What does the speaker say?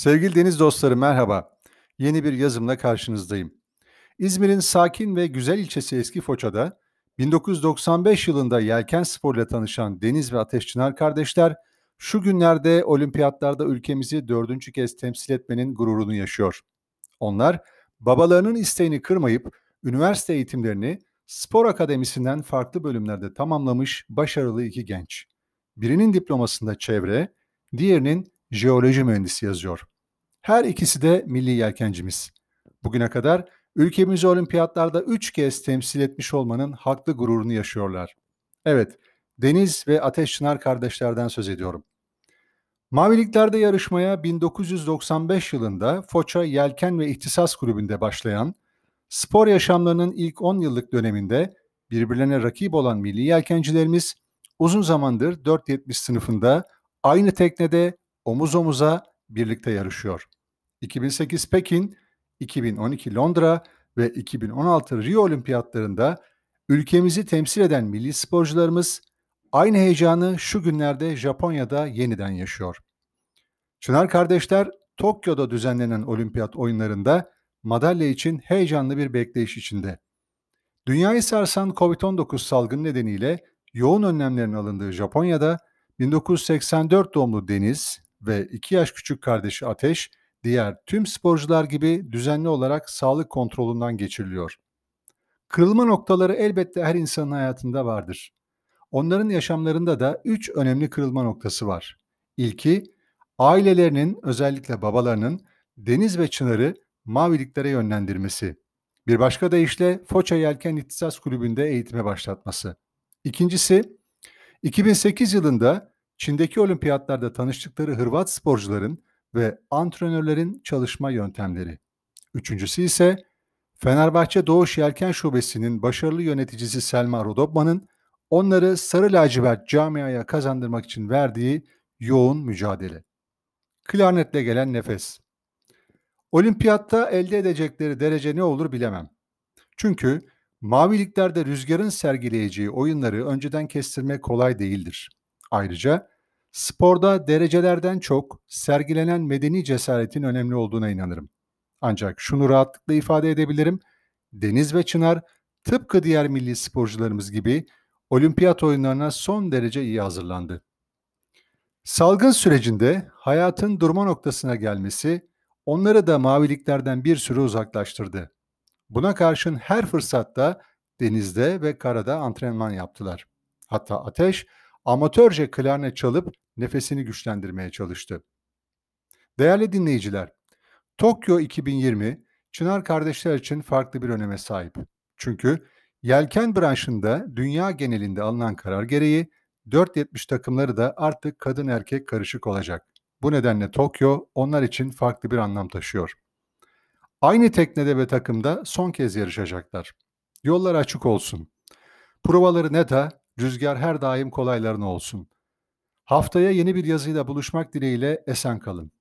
Sevgili deniz dostları merhaba. Yeni bir yazımla karşınızdayım. İzmir'in sakin ve güzel ilçesi Eski Foça'da 1995 yılında yelken sporuyla tanışan Deniz ve Ateş Çınar kardeşler şu günlerde olimpiyatlarda ülkemizi dördüncü kez temsil etmenin gururunu yaşıyor. Onlar babalarının isteğini kırmayıp üniversite eğitimlerini spor akademisinden farklı bölümlerde tamamlamış başarılı iki genç. Birinin diplomasında çevre, diğerinin jeoloji mühendisi yazıyor. Her ikisi de milli yelkencimiz. Bugüne kadar ülkemizi olimpiyatlarda 3 kez temsil etmiş olmanın haklı gururunu yaşıyorlar. Evet, Deniz ve Ateş Çınar kardeşlerden söz ediyorum. Maviliklerde yarışmaya 1995 yılında Foça Yelken ve İhtisas Kulübü'nde başlayan, spor yaşamlarının ilk 10 yıllık döneminde birbirlerine rakip olan milli yelkencilerimiz uzun zamandır 470 sınıfında aynı teknede omuz omuza birlikte yarışıyor. 2008 Pekin, 2012 Londra ve 2016 Rio Olimpiyatlarında ülkemizi temsil eden milli sporcularımız aynı heyecanı şu günlerde Japonya'da yeniden yaşıyor. Çınar kardeşler Tokyo'da düzenlenen olimpiyat oyunlarında madalya için heyecanlı bir bekleyiş içinde. Dünyayı sarsan COVID-19 salgını nedeniyle yoğun önlemlerin alındığı Japonya'da 1984 doğumlu Deniz ve 2 yaş küçük kardeşi Ateş, diğer tüm sporcular gibi düzenli olarak sağlık kontrolünden geçiriliyor. Kırılma noktaları elbette her insanın hayatında vardır. Onların yaşamlarında da üç önemli kırılma noktası var. İlki, ailelerinin özellikle babalarının Deniz ve Çınar'ı maviliklere yönlendirmesi. Bir başka deyişle Foça Yelken İhtisas Kulübü'nde eğitime başlatması. İkincisi, 2008 yılında Çin'deki olimpiyatlarda tanıştıkları Hırvat sporcuların ve antrenörlerin çalışma yöntemleri. Üçüncüsü ise Fenerbahçe Doğuş Yelken Şubesi'nin başarılı yöneticisi Selma Rodobman'ın onları sarı lacivert camiaya kazandırmak için verdiği yoğun mücadele. Klarnetle gelen nefes. Olimpiyatta elde edecekleri derece ne olur bilemem. Çünkü maviliklerde rüzgarın sergileyeceği oyunları önceden kestirmek kolay değildir. Ayrıca sporda derecelerden çok sergilenen medeni cesaretin önemli olduğuna inanırım. Ancak şunu rahatlıkla ifade edebilirim. Deniz ve Çınar tıpkı diğer milli sporcularımız gibi olimpiyat oyunlarına son derece iyi hazırlandı. Salgın sürecinde hayatın durma noktasına gelmesi onları da maviliklerden bir süre uzaklaştırdı. Buna karşın her fırsatta denizde ve karada antrenman yaptılar. Hatta Ateş amatörce klarnet çalıp nefesini güçlendirmeye çalıştı. Değerli dinleyiciler, Tokyo 2020 Çınar kardeşler için farklı bir öneme sahip. Çünkü yelken branşında dünya genelinde alınan karar gereği 470 takımları da artık kadın erkek karışık olacak. Bu nedenle Tokyo onlar için farklı bir anlam taşıyor. Aynı teknede ve takımda son kez yarışacaklar. Yollar açık olsun. Provaları neta, Rüzgar her daim kolaylarına olsun. Haftaya yeni bir yazıyla buluşmak dileğiyle esen kalın.